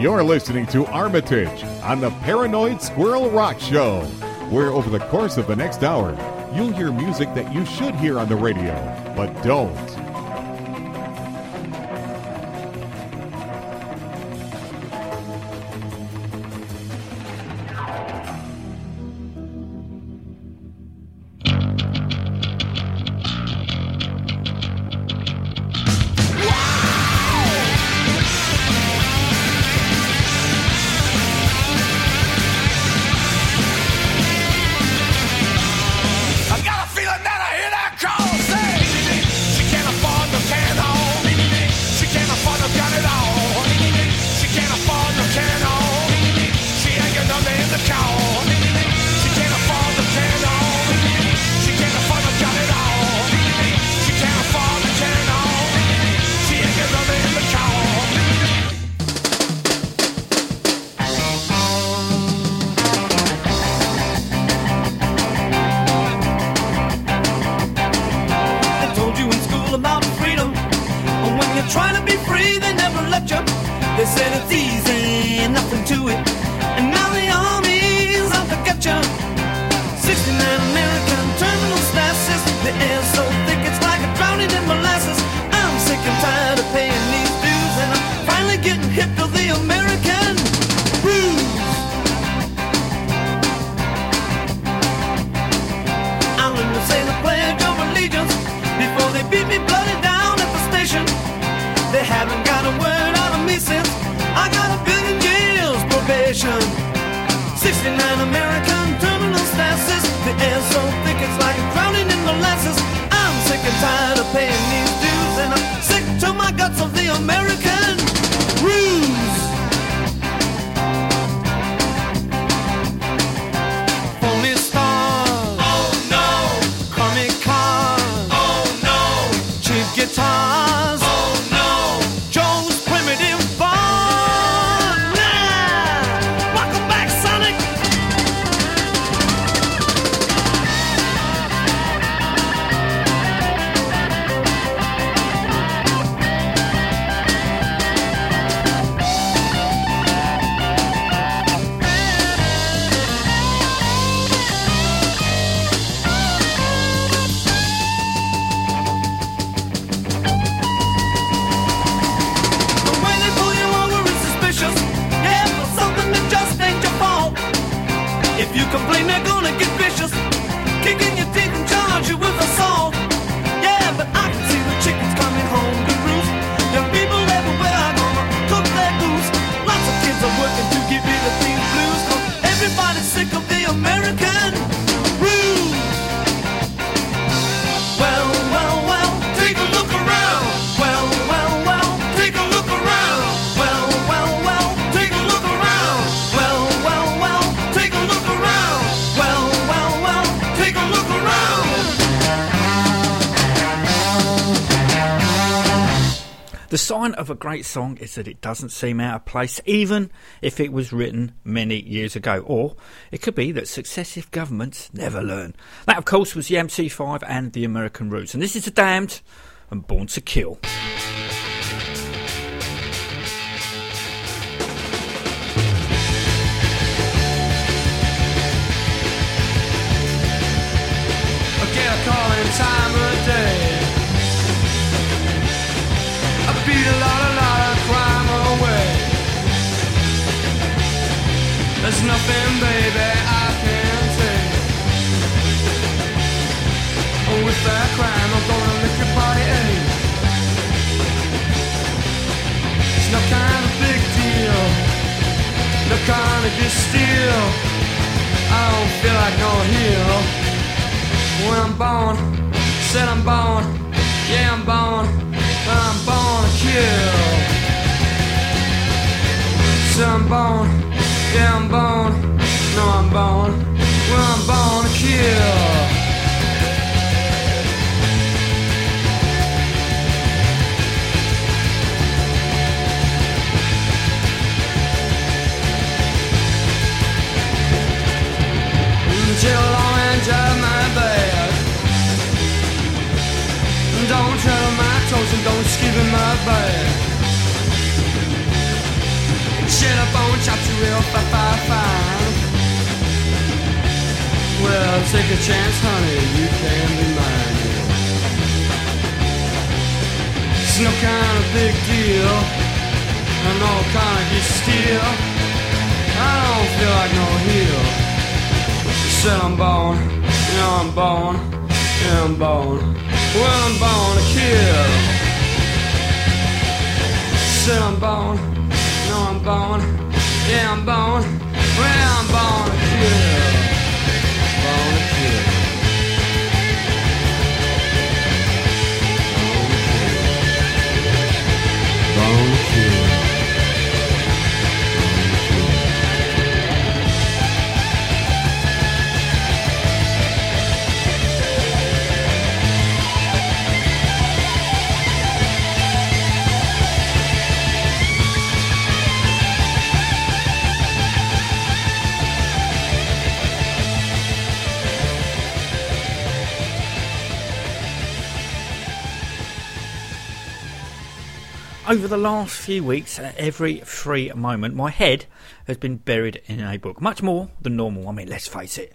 You're listening to Armitage on the Paranoid Squirrel Rock Show, where over the course of the next hour, you'll hear music that you should hear on the radio, but don't. America. great song is that it doesn't seem out of place, even if it was written many years ago. Or it could be that successive governments never learn. That, of course, was the MC5 and the American Ruse. And this is The Damned and Born to Kill. baby, I can take. With oh, that crime, I'm gonna your body ache. It's no kind of big deal, no kind of. I don't feel like no. When I'm born, said I'm born, yeah I'm born, I'm born to kill. I'm born yeah I'm born, no I'm born, well I'm born to kill. Chill along and drive my bed. Don't tread on my toes and don't skip in my bed. Shit up on chops you real fa fa fine. Well, take a chance, honey, you can be mine. It's no kind of big deal, and no kind of steel. I don't feel like no heel. Said I'm born, yeah I'm born, yeah I'm born. Well I'm born to kill. Said I'm born, I'm born, yeah I'm born. Well I'm born to kill, born to kill. Over the last few weeks, at every free moment, my head has been buried in a book. Much more than normal. I mean, let's face it.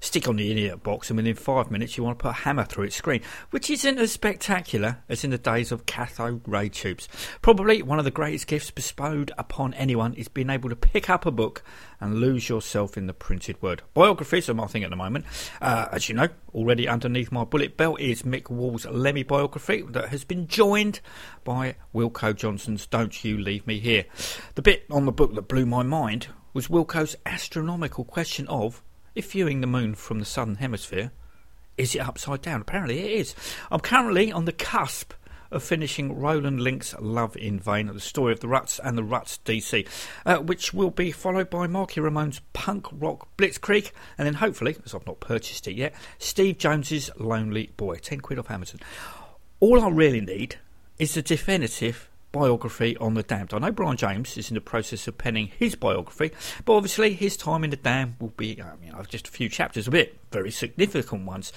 Stick on the idiot box, and within five minutes, you want to put a hammer through its screen, which isn't as spectacular as in the days of cathode ray tubes. Probably one of the greatest gifts bestowed upon anyone is being able to pick up a book and lose yourself in the printed word. Biographies are my thing at the moment. Uh, as you know, already underneath my bullet belt is Mick Wall's Lemmy biography that has been joined by Wilko Johnson's Don't You Leave Me Here. The bit on the book that blew my mind was Wilko's astronomical question of if viewing the moon from the southern hemisphere, is it upside down? Apparently it is. I'm currently on the cusp of finishing Roland Link's Love in Vain, the story of the Ruts and the Ruts DC, uh, which will be followed by Marky Ramone's punk rock Blitzkrieg, and then hopefully, as I've not purchased it yet, Steve Jones's Lonely Boy, 10 quid off Amazon. All I really need is the definitive biography on the damned. I know Brian James is in the process of penning his biography, but obviously his time in the Damned will be uh, you know, just a few chapters of it, very significant ones.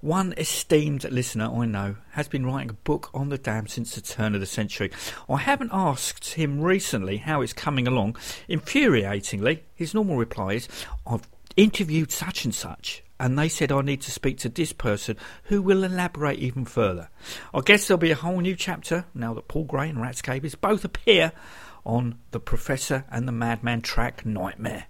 One esteemed listener I know has been writing a book on the Damned since the turn of the century. I haven't asked him recently how it's coming along. Infuriatingly, his normal reply is, I've interviewed such and such and they said I need to speak to this person who will elaborate even further. I guess there'll be a whole new chapter now that Paul Gray and Rat Scabies both appear on the Professor and the Madman track Nightmare.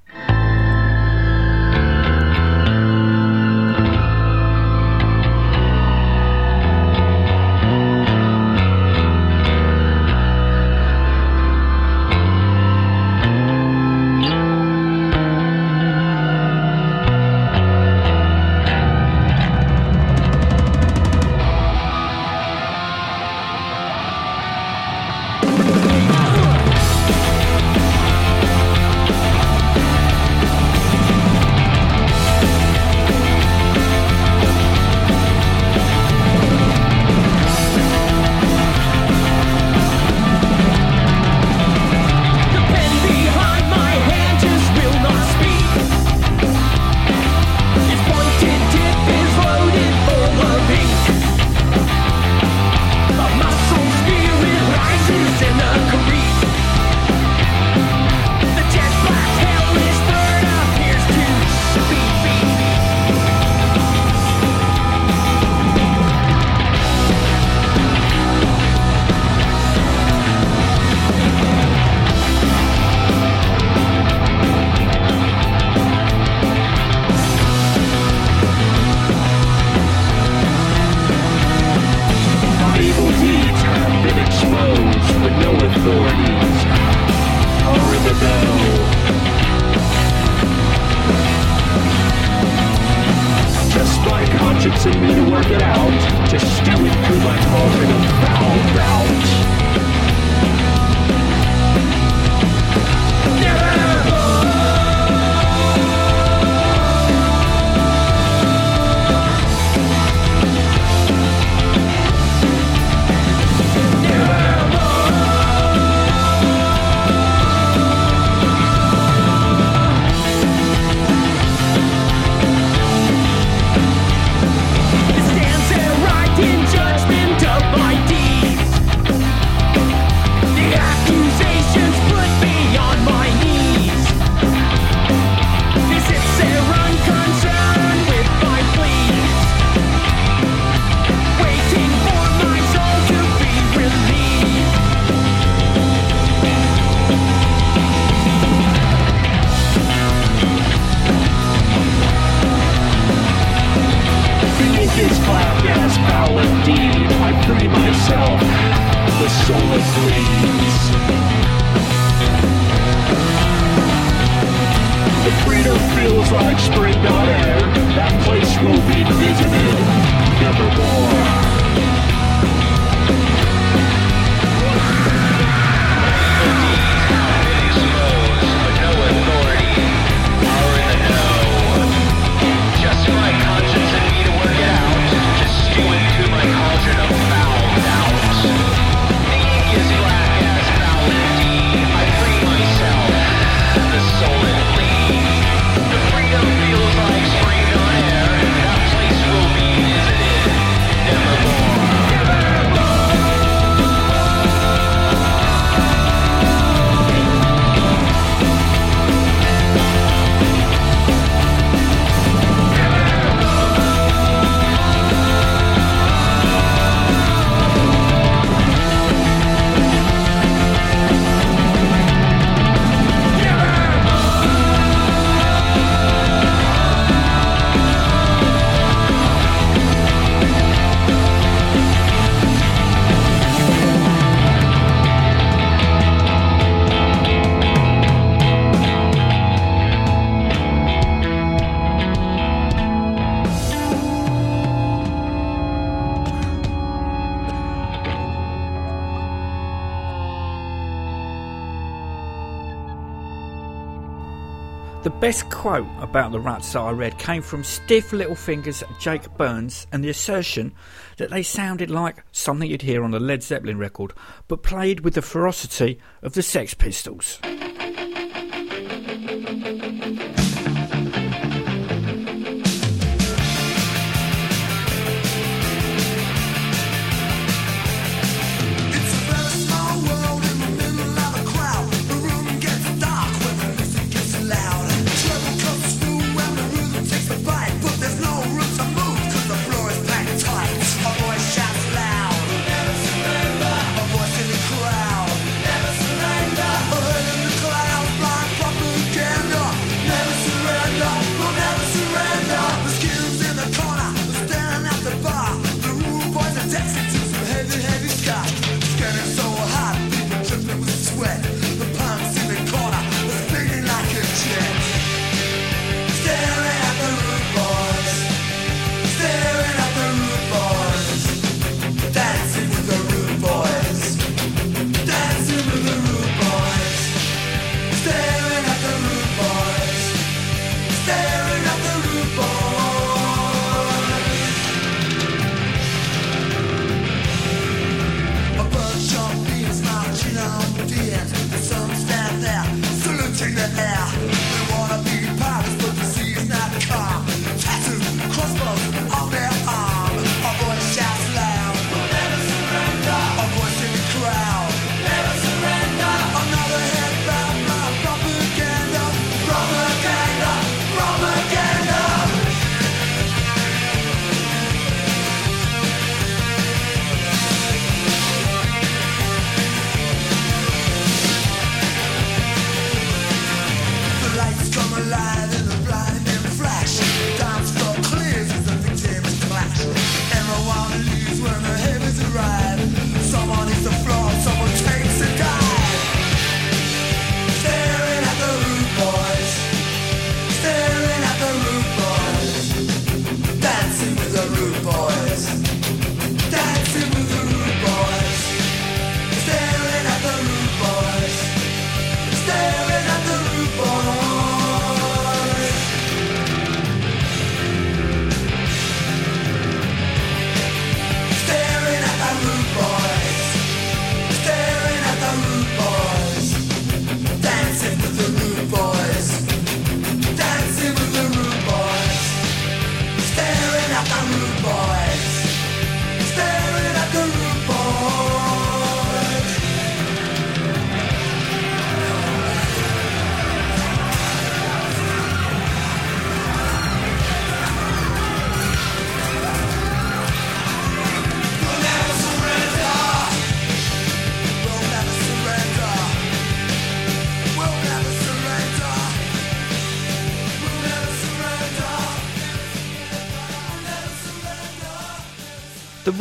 about the Ruts that I read came from stiff little fingers Jake Burns and the assertion that they sounded like something you'd hear on a Led Zeppelin record, but played with the ferocity of the Sex Pistols.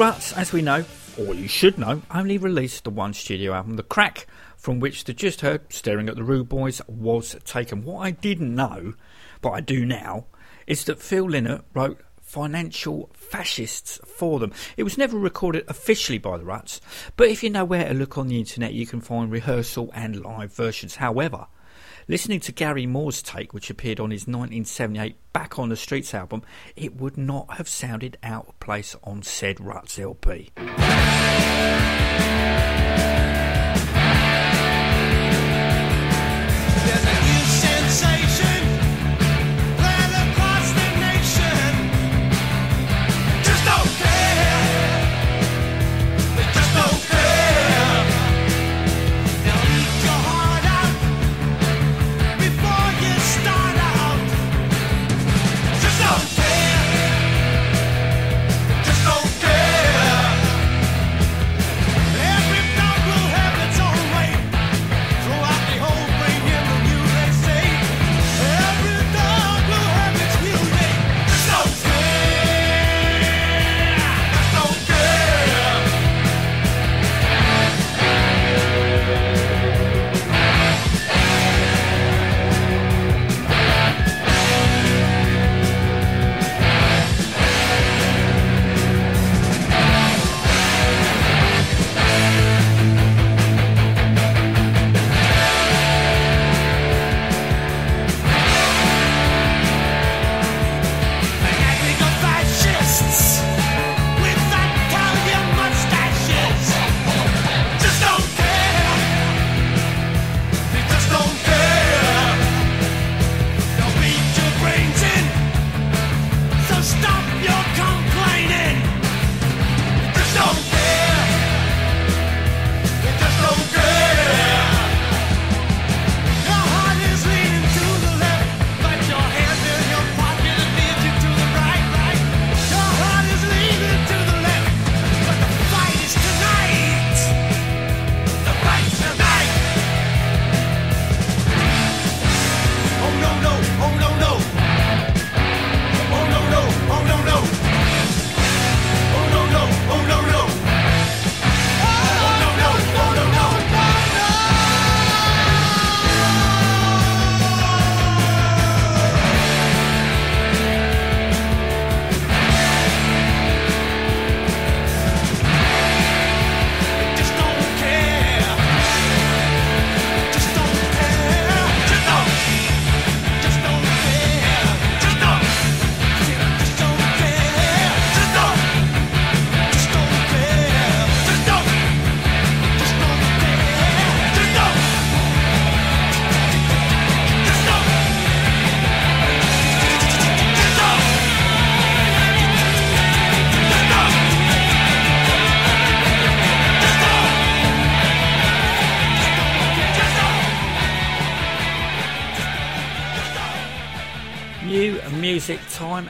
Ruts, as we know, or you should know, only released the one studio album, The Crack, from which the just heard Staring at the Rude Boys was taken. What I didn't know, but I do now, is that Phil Lynott wrote Financial Fascists for them. It was never recorded officially by the Ruts, but if you know where to look on the internet, you can find rehearsal and live versions. However, Listening to Gary Moore's take, which appeared on his 1978 Back on the Streets album, it would not have sounded out of place on said Ruts LP.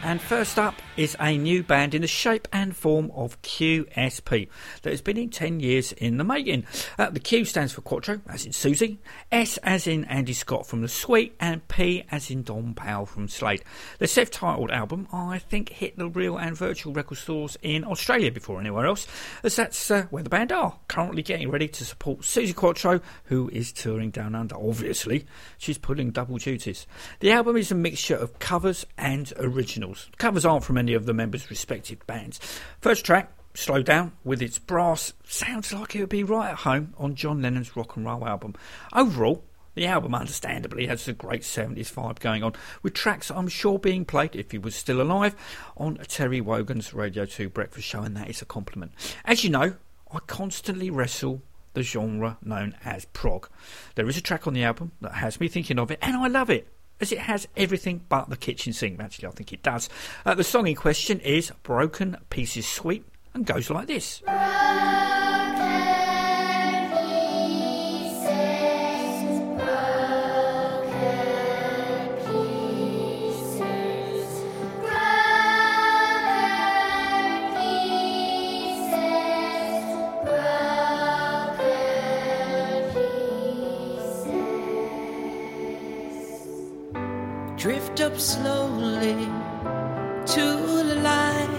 And first up is a new band in the shape and form of QSP that has been in 10 years in the making. Uh, the Q stands for Quatro, as in Suzi, S as in Andy Scott from The Sweet, and P as in Don Powell from Slade. The self titled album, I think, hit the real and virtual record stores in Australia before anywhere else, as that's uh, where the band are, currently getting ready to support Suzi Quatro, who is touring down under, obviously. She's pulling double duties. The album is a mixture of covers and originals. Covers aren't from any of the members' respective bands. First track, Slow Down, with its brass, sounds like it would be right at home on John Lennon's rock and roll album. Overall, the album, understandably, has a great 70s vibe going on, with tracks I'm sure being played, if he was still alive, on Terry Wogan's Radio 2 breakfast show, and that is a compliment. As you know, I constantly wrestle the genre known as prog. There is a track on the album that has me thinking of it, and I love it. As it has everything but the kitchen sink. Actually, I think it does. Uh, the song in question is Broken Pieces Suite and goes like this. Drift up slowly to the light.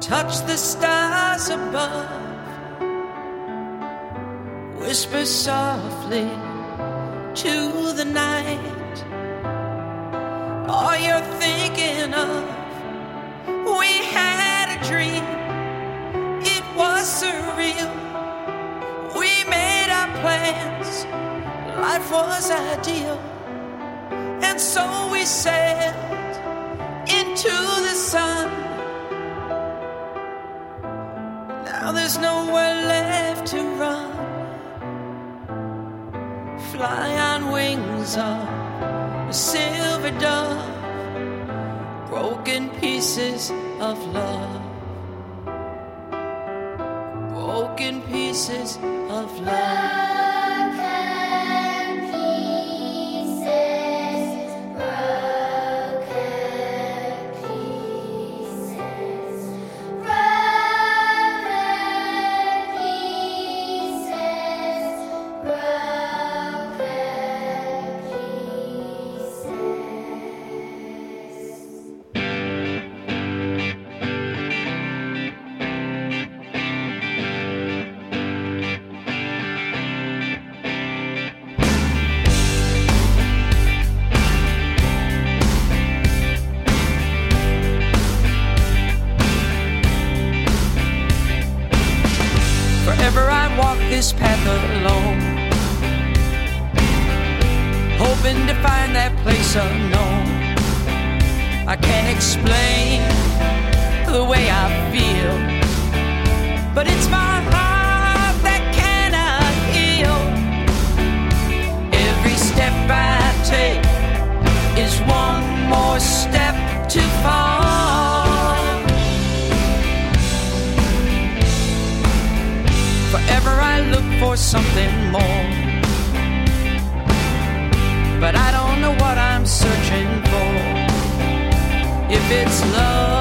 Touch the stars above whisper softly to the night. All you're thinking of, we had a dream, it was surreal. We made our plans, life was ideal, sailed into the sun. Now there's nowhere left to run. Fly on wings of a silver dove, broken pieces of love, for something more. But I don't know what I'm searching for. If it's love's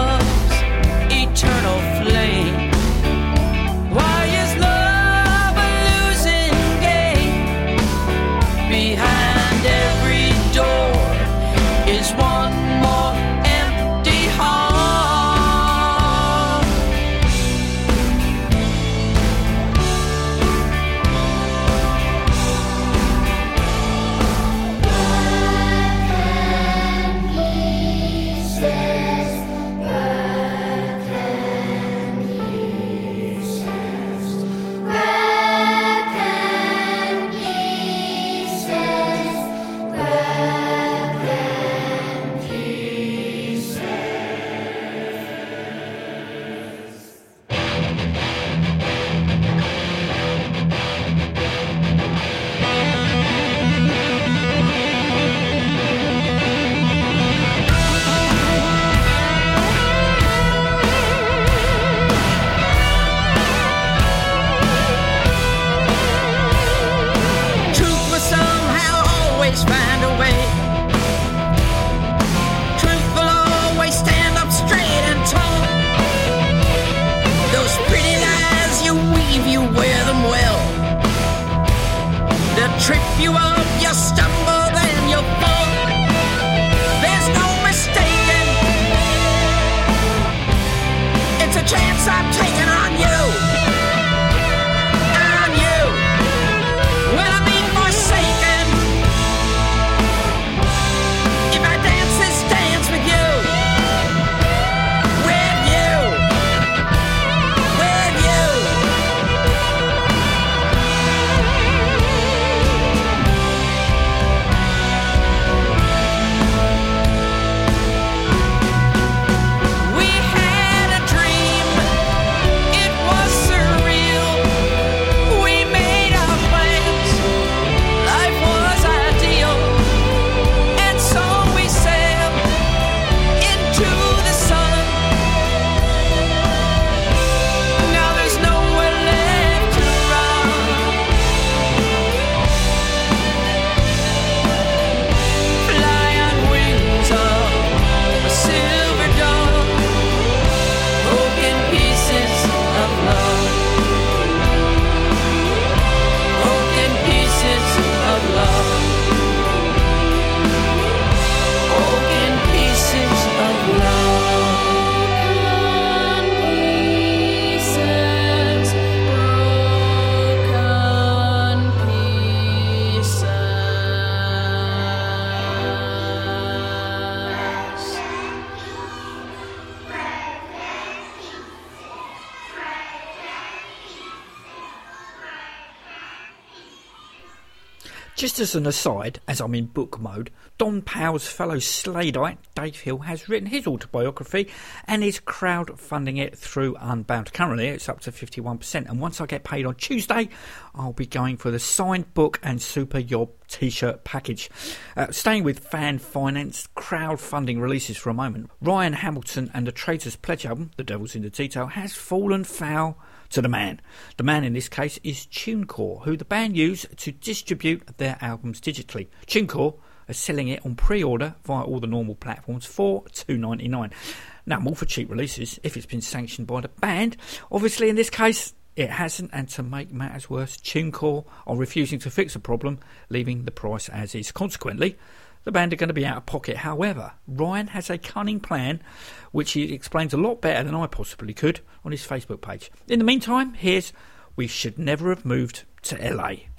as an aside, as I'm in book mode, Don Powell's fellow Sladeite, Dave Hill, has written his autobiography and is crowdfunding it through Unbound. Currently, it's up to 51%, and once I get paid on Tuesday, I'll be going for the signed book and Super Yob t shirt package. Uh, staying with fan financed crowdfunding releases for a moment, Ryan Hamilton and the Traitors Pledge album, The Devil's in the Detail, has fallen foul to the man. The man in this case is TuneCore, who the band use to distribute their albums digitally. TuneCore are selling it on pre-order via all the normal platforms for two ninety nine. Now, more for cheap releases if it's been sanctioned by the band. Obviously, in this case, it hasn't, and to make matters worse, TuneCore are refusing to fix the problem, leaving the price as is. Consequently, the band are going to be out of pocket. However, Ryan has a cunning plan, which he explains a lot better than I possibly could on his Facebook page. In the meantime, here's We Should Never Have Moved to LA.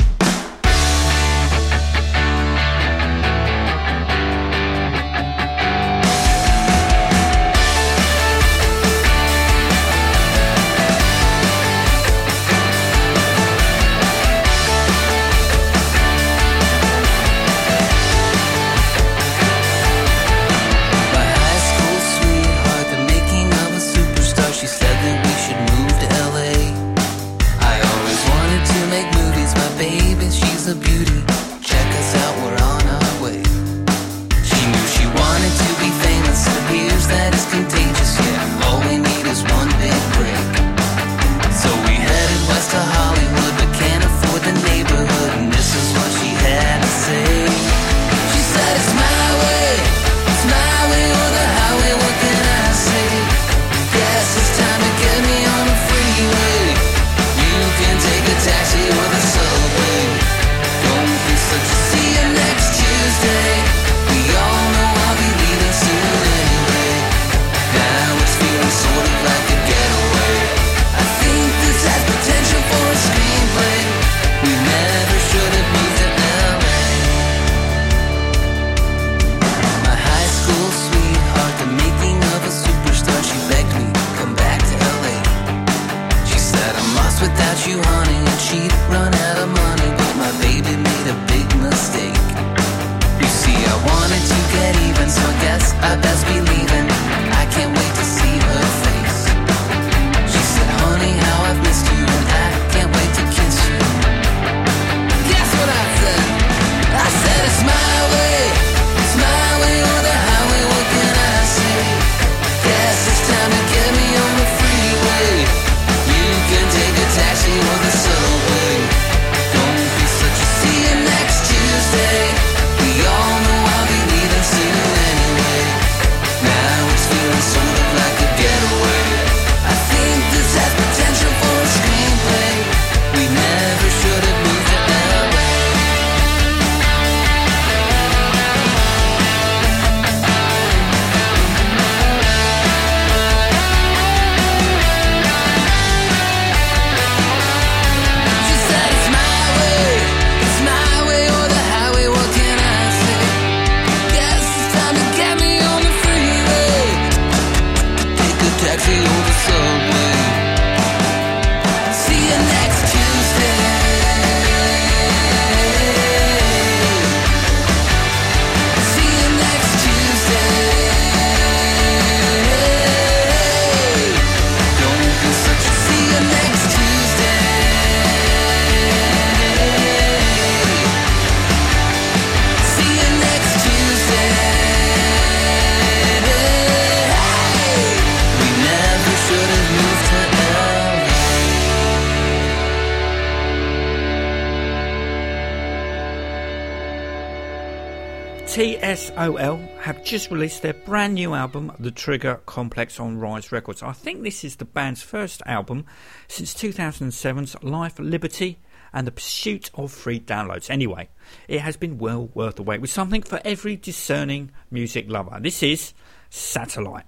Just released their brand new album, The Trigger Complex, on Rise Records. I think this is the band's first album since 2007's Life, Liberty, and the Pursuit of Free Downloads. Anyway, it has been well worth the wait with something for every discerning music lover. This is Satellite.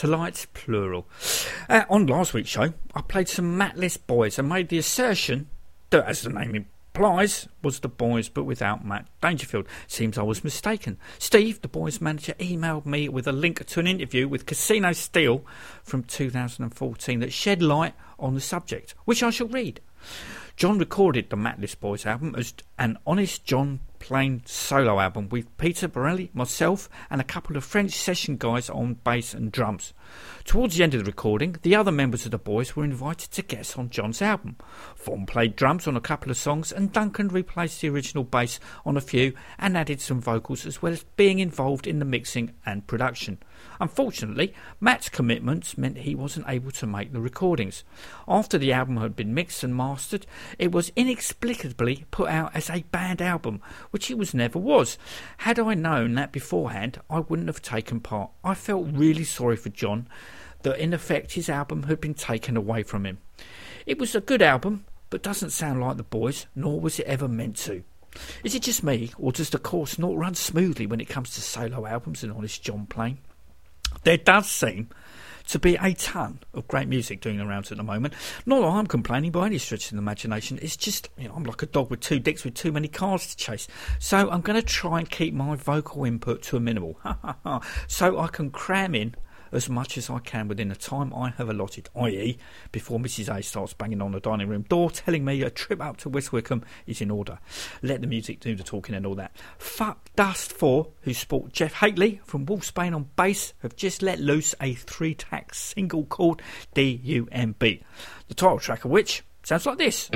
Satellites, plural. Uh, on last week's show, I played some Matless Boys and made the assertion that, as the name implies, was the boys but without Matt Dangerfield. Seems I was mistaken. Steve, the boys manager, emailed me with a link to an interview with Casino Steel from 2014 that shed light on the subject, which I shall read. John recorded the Matless Boys album as an honest John plain solo album with Peter Borelli, myself, and a couple of French session guys on bass and drums. Towards the end of the recording, the other members of the boys were invited to guest on John's album. Vaughan played drums on a couple of songs, and Duncan replaced the original bass on a few and added some vocals as well as being involved in the mixing and production. Unfortunately, Matt's commitments meant he wasn't able to make the recordings. After the album had been mixed and mastered, it was inexplicably put out as a band album, which it was never was. Had I known that beforehand, I wouldn't have taken part. I felt really sorry for John that in effect his album had been taken away from him. It was a good album, but doesn't sound like the boys, nor was it ever meant to. Is it just me, or does the course not run smoothly when it comes to solo albums and honest John playing? There does seem to be a ton of great music doing the rounds at the moment. Not that I'm complaining by any stretch of the imagination. It's just you know, I'm like a dog with two dicks with too many cars to chase. So I'm going to try and keep my vocal input to a minimal, so I can cram in as much as I can within the time I have allotted, i.e., before Mrs. A starts banging on the dining room door telling me a trip up to West Wickham is in order. Let the music do the talking and all that. Fuckdust4, who sport Jeff Hateley from Wolfsbane on bass, have just let loose a three tack single called DUMB. The title track of which sounds like this.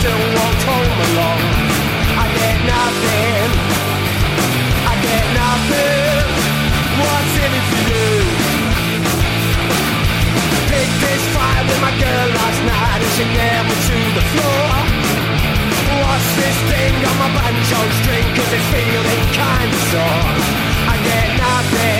Still walked home alone. I get nothing. I get nothing. What's in it for you? Picked this fight with my girl last night and she me to the floor. What's this thing on my banjo string? Cause it's feeling kinda sore. I get nothing.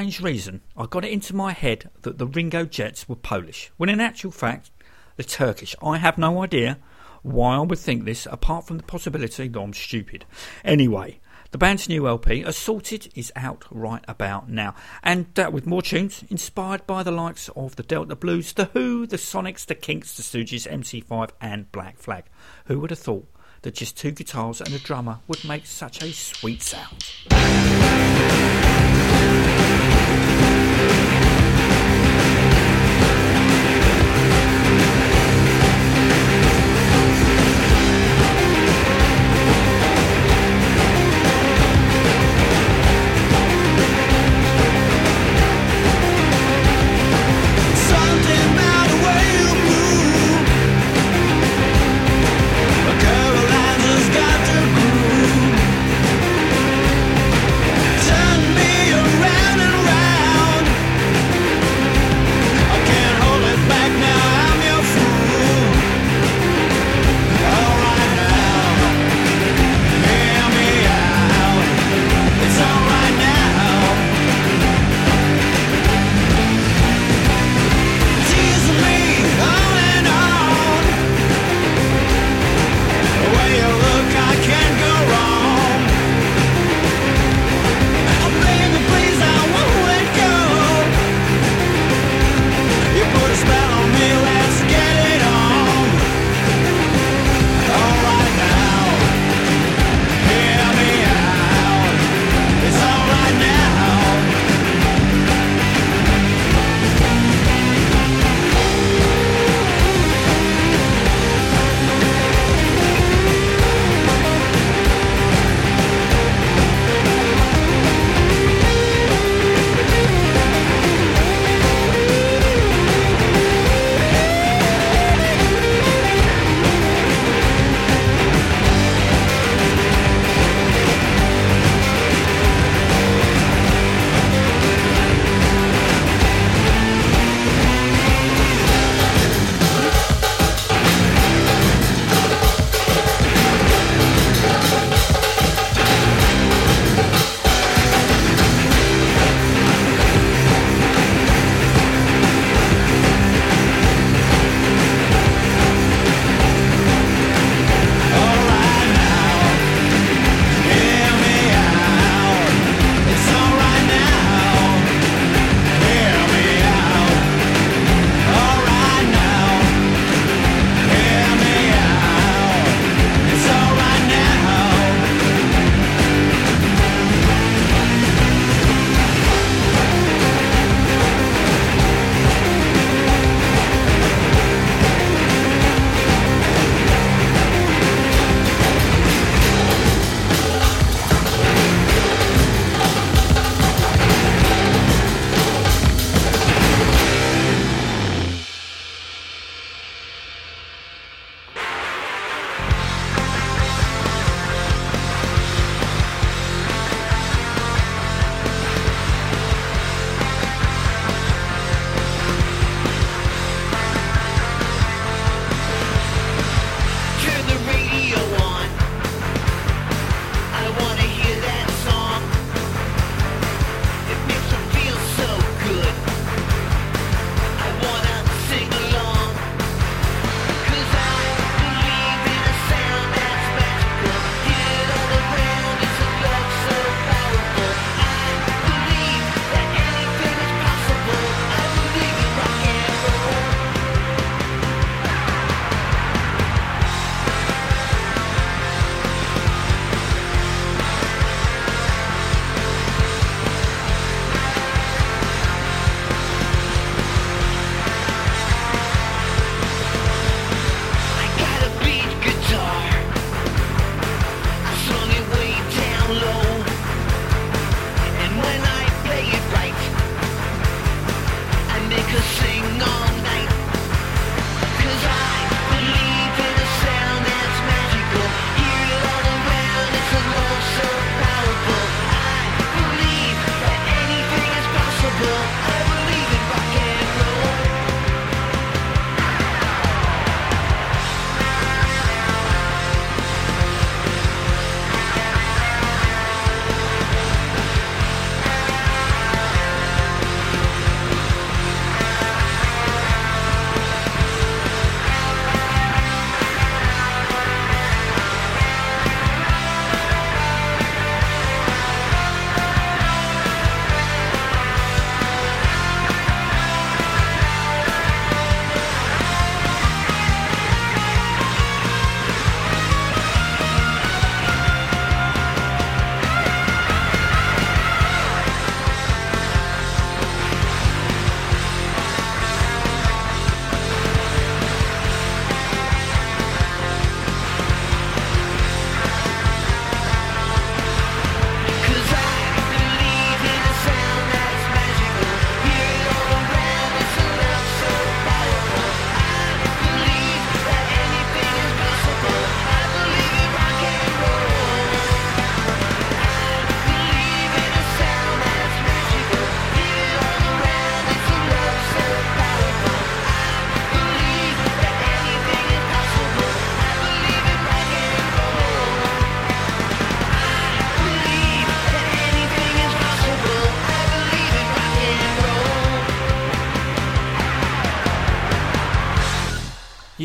strange reason, I got it into my head that the Ringo Jets were Polish, when in actual fact, they're Turkish. I have no idea why I would think this, apart from the possibility that I'm stupid. Anyway, the band's new LP, Assaulted, is out right about now, and uh, with more tunes inspired by the likes of the Delta Blues, The Who, The Sonics, The Kinks, The Stooges, MC5, and Black Flag. Who would have thought that just two guitars and a drummer would make such a sweet sound?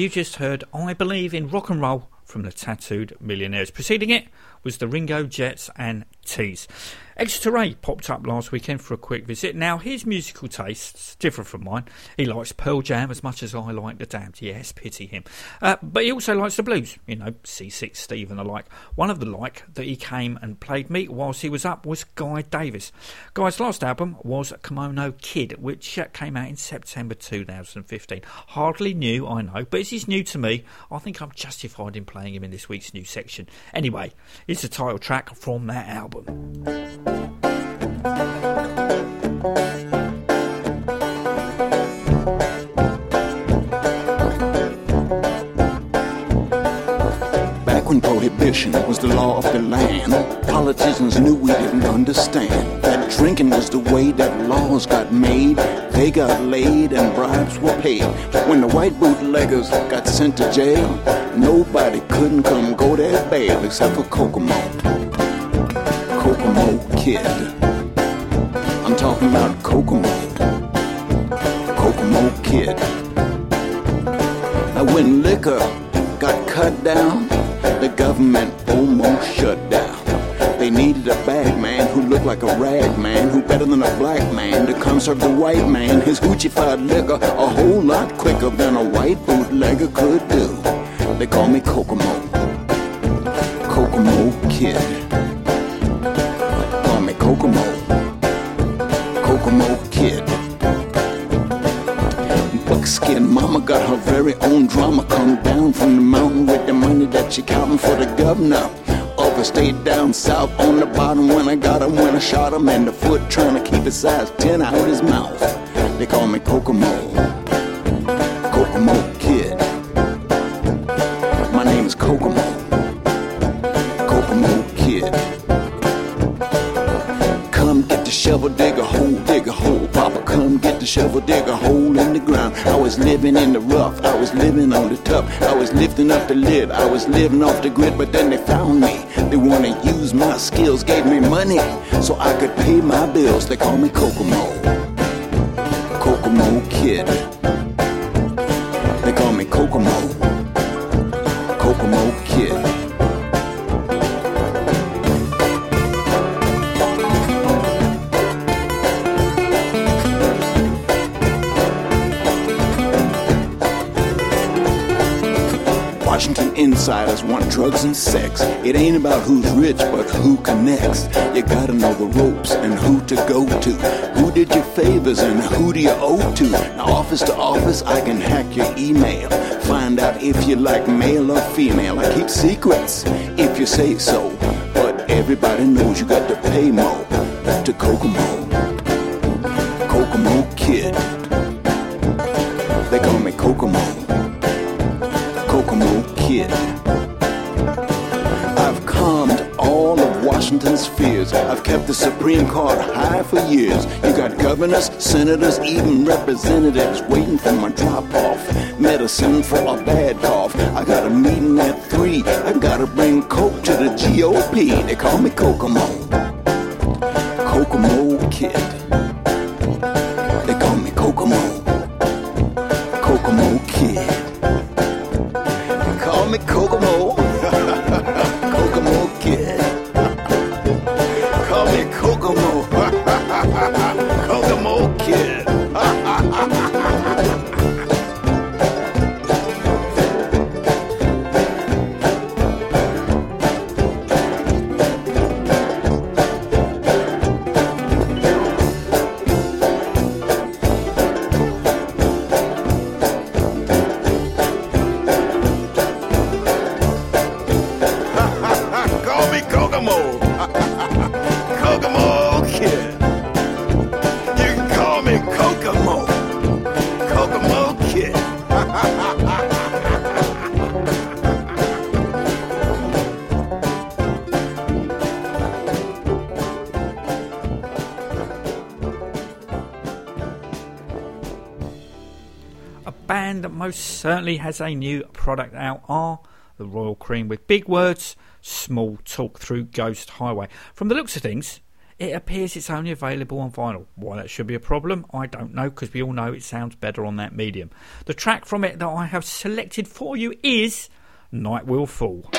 You just heard I Believe in Rock and Roll from the Tattooed Millionaires. Preceding it was the Ringo Jets and Tees. Exeter Ray popped up last weekend for a quick visit. Now, his musical tastes differ from mine. He likes Pearl Jam as much as I like the Damned. Yes, pity him. Uh, but he also likes the blues, you know, Seasick Steve and the like. One of the like that he came and played me whilst he was up was Guy Davis. Guy's last album was Kokomo Kid, which uh, came out in September 2015. Hardly new, I know, but as he's new to me, I think I'm justified in playing him in this week's new section. Anyway, it's the title track from that album. Back when prohibition was the law of the land, politicians knew we didn't understand that drinking was the way that laws got made. They got laid and bribes were paid. When the white bootleggers got sent to jail, nobody couldn't come go their bail except for Kokomo. Kokomo Kid. I'm talking about Kokomo. Kokomo Kid. Now when liquor got cut down, the government almost shut down. They needed a bag man who looked like a rag man, who better than a black man to come serve the white man his hoochified liquor a whole lot quicker than a white bootlegger could do. They call me Kokomo. Kokomo Kid. Kokomo. Kokomo Kid. Buckskin mama got her very own drama. Come down from the mountain with the money that she counting for the governor. Of a state down south on the bottom when I got him, when I shot him, and the foot trying to keep his size 10 out his mouth. They call me Kokomo. Kokomo Kid. My name is. Kokomo shovel, dig a hole, dig a hole. Papa, come get the shovel, dig a hole in the ground. I was living in the rough, I was living on the tough. I was lifting up the lid, I was living off the grid, but then they found me. They wanna use my skills, gave me money so I could pay my bills. They call me Kokomo. Kokomo Kid. Insiders want drugs and sex. It ain't about who's rich, but who connects. You gotta know the ropes and who to go to. Who did you favors and who do you owe to? Now, office to office, I can hack your email. Find out if you like male or female. I keep secrets if you say so. But everybody knows you got to pay more to Kokomo. Kokomo Kid. They call me Kokomo. Kokomo Kid. Fears. I've kept the Supreme Court high for years. You got governors, senators, even representatives waiting for my drop off. Medicine for a bad cough. I got a meeting at three. I gotta bring Coke to the GOP. They call me Kokomo. Kokomo Kid. Band that most certainly has a new product out are the Royal Cream with big words, small talk through Ghost Highway. From the looks of things, it appears it's only available on vinyl. Why that should be a problem, I don't know, because we all know it sounds better on that medium. The track from it that I have selected for you is Night Will Fall.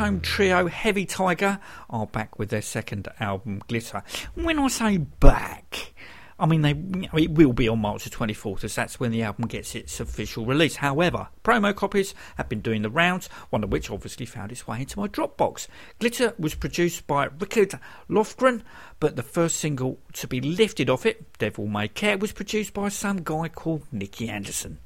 Stockholm trio Heavy Tiger are back with their second album, Glitter. When I say back, I mean they it will be on March the 24th, as that's when the album gets its official release. However, promo copies have been doing the rounds, one of which obviously found its way into my Dropbox. Glitter was produced by Richard Lofgren, but the first single to be lifted off it, Devil May Care, was produced by some guy called Nicke Andersson.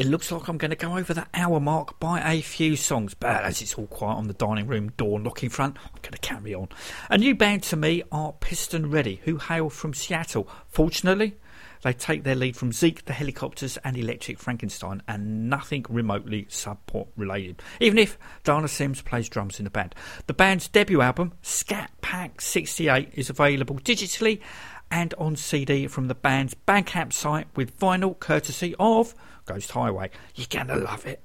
It looks like I'm going to go over the hour mark by a few songs, but as it's all quiet on the dining room door knocking front, I'm going to carry on. A new band to me are Piston Ready, who hail from Seattle. Fortunately, they take their lead from Zeke, the Helicopters, and Electric Frankenstein, and nothing remotely sub pop related, even if Dana Sims plays drums in the band. The band's debut album, Scat Pack 68, is available digitally and on CD from the band's Bandcamp site with vinyl courtesy of Ghost Highway. You're gonna love it.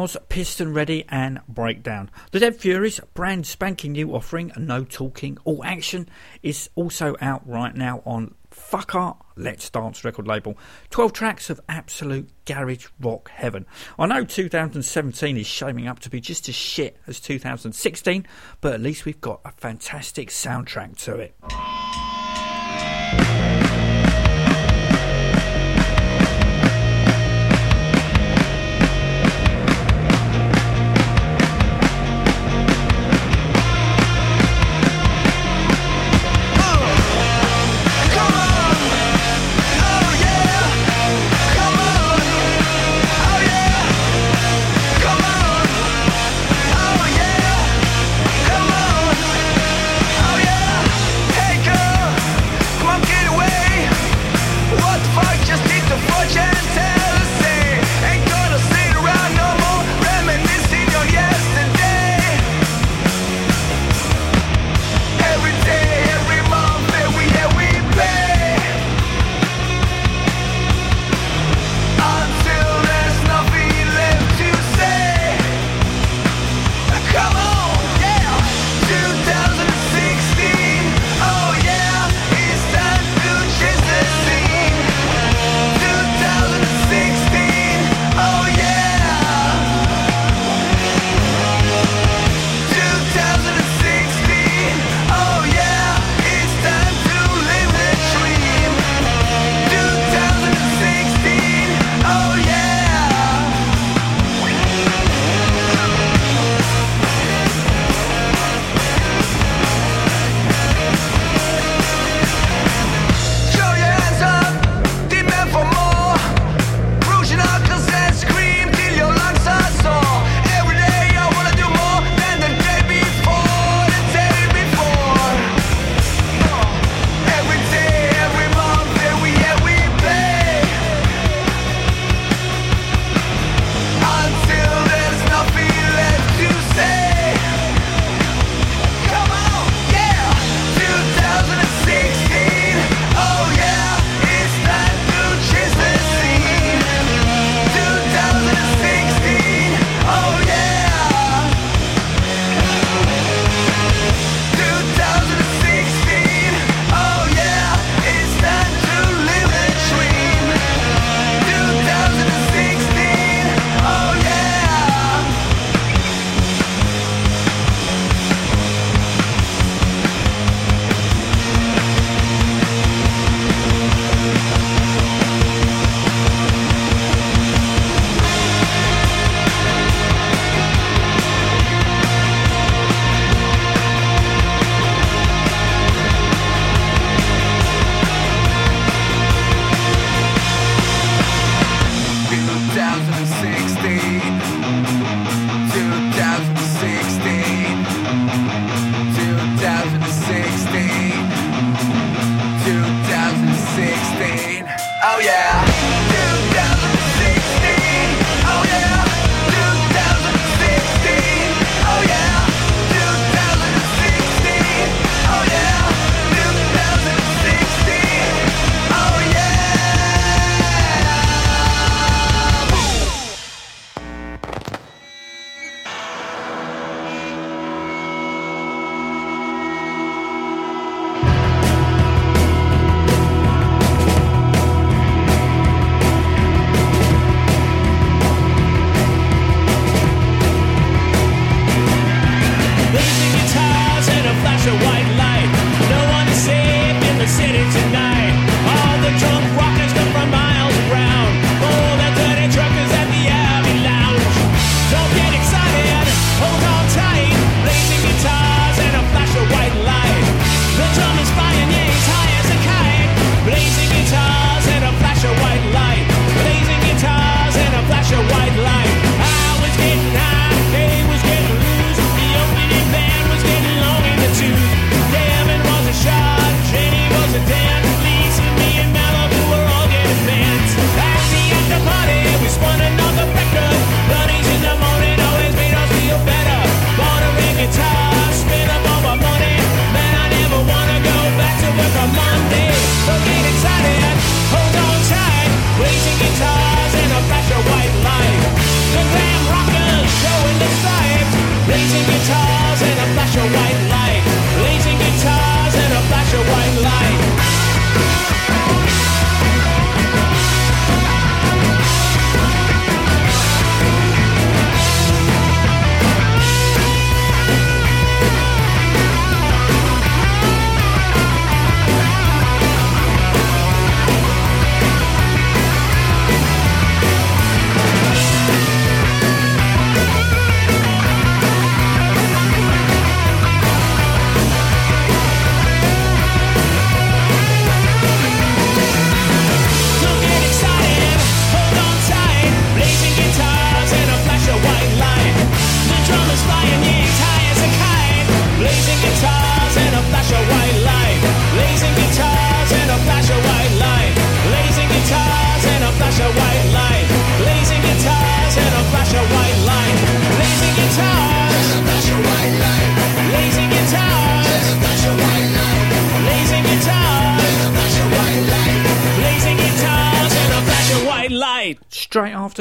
Was Piston Ready and Breakdown. The Dead Furies brand spanking new offering, No Talking, All Action, is also out right now on Fuck Art Let's Dance record label. 12 tracks of absolute garage rock heaven. I know 2017 is shaping up to be just as shit as 2016, but at least we've got a fantastic soundtrack to it.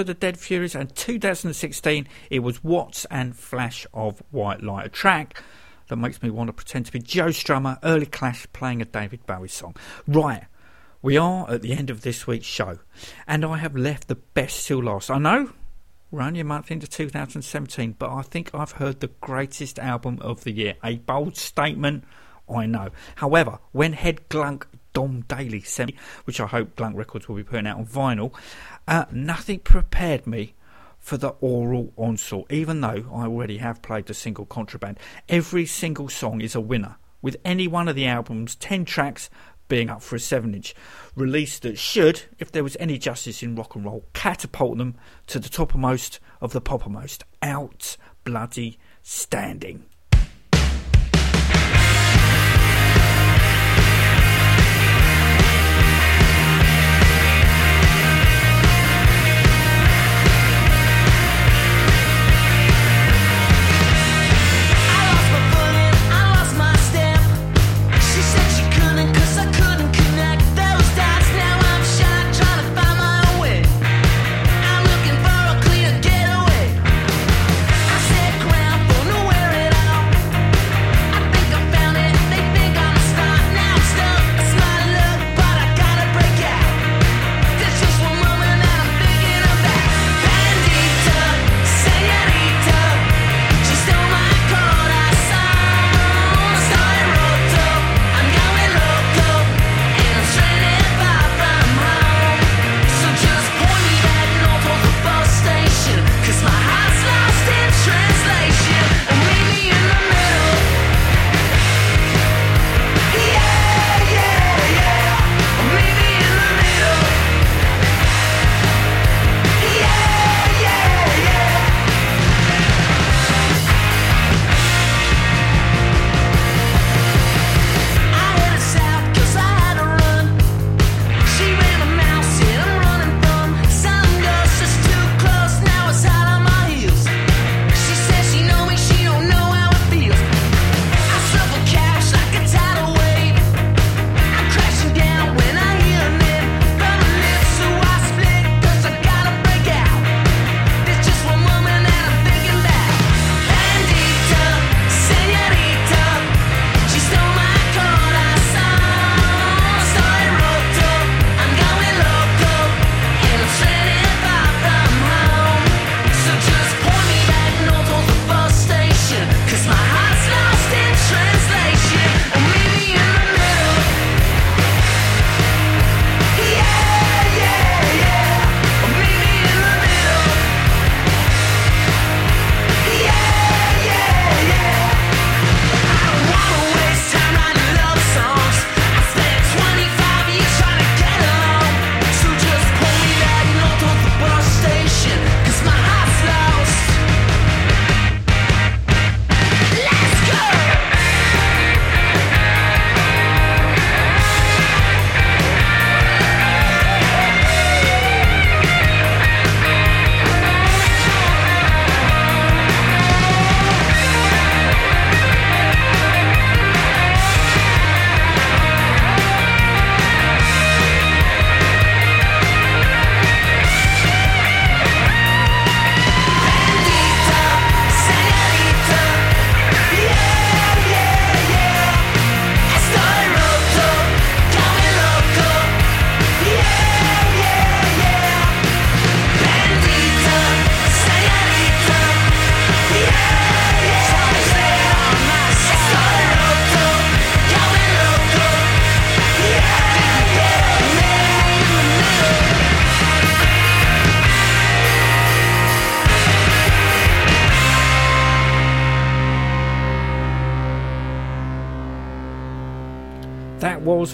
The Dead Furies, and 2016, it was Watts and Flash of White Light, a track that makes me want to pretend to be Joe Strummer, early Clash, playing a David Bowie song. Right, we are at the end of this week's show, and I have left the best till last. I know we're only a month into 2017, but I think I've heard the greatest album of the year. A bold statement, I know. However, when head glunk Dom Daly sent me, which I hope Glunk Records will be putting out on vinyl, uh, nothing prepared me for the oral onslaught, even though I already have played the single Contraband. Every single song is a winner, with any one of the album's 10 tracks being up for a 7 inch release that should, if there was any justice in rock and roll, catapult them to the topmost of the poppermost. Out bloody standing.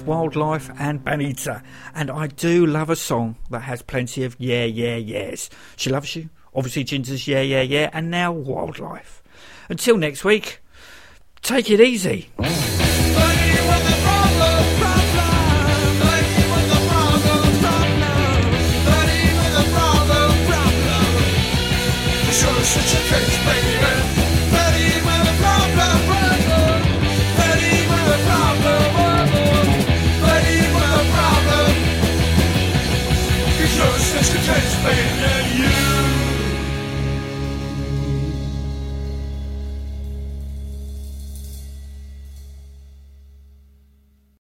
Wildlife and Banita. And I do love a song that has plenty of yeah, yeah, yes. She loves you. Obviously, Ginger's yeah, yeah, yeah. And now Wildlife. Until next week, take it easy. such a case, baby.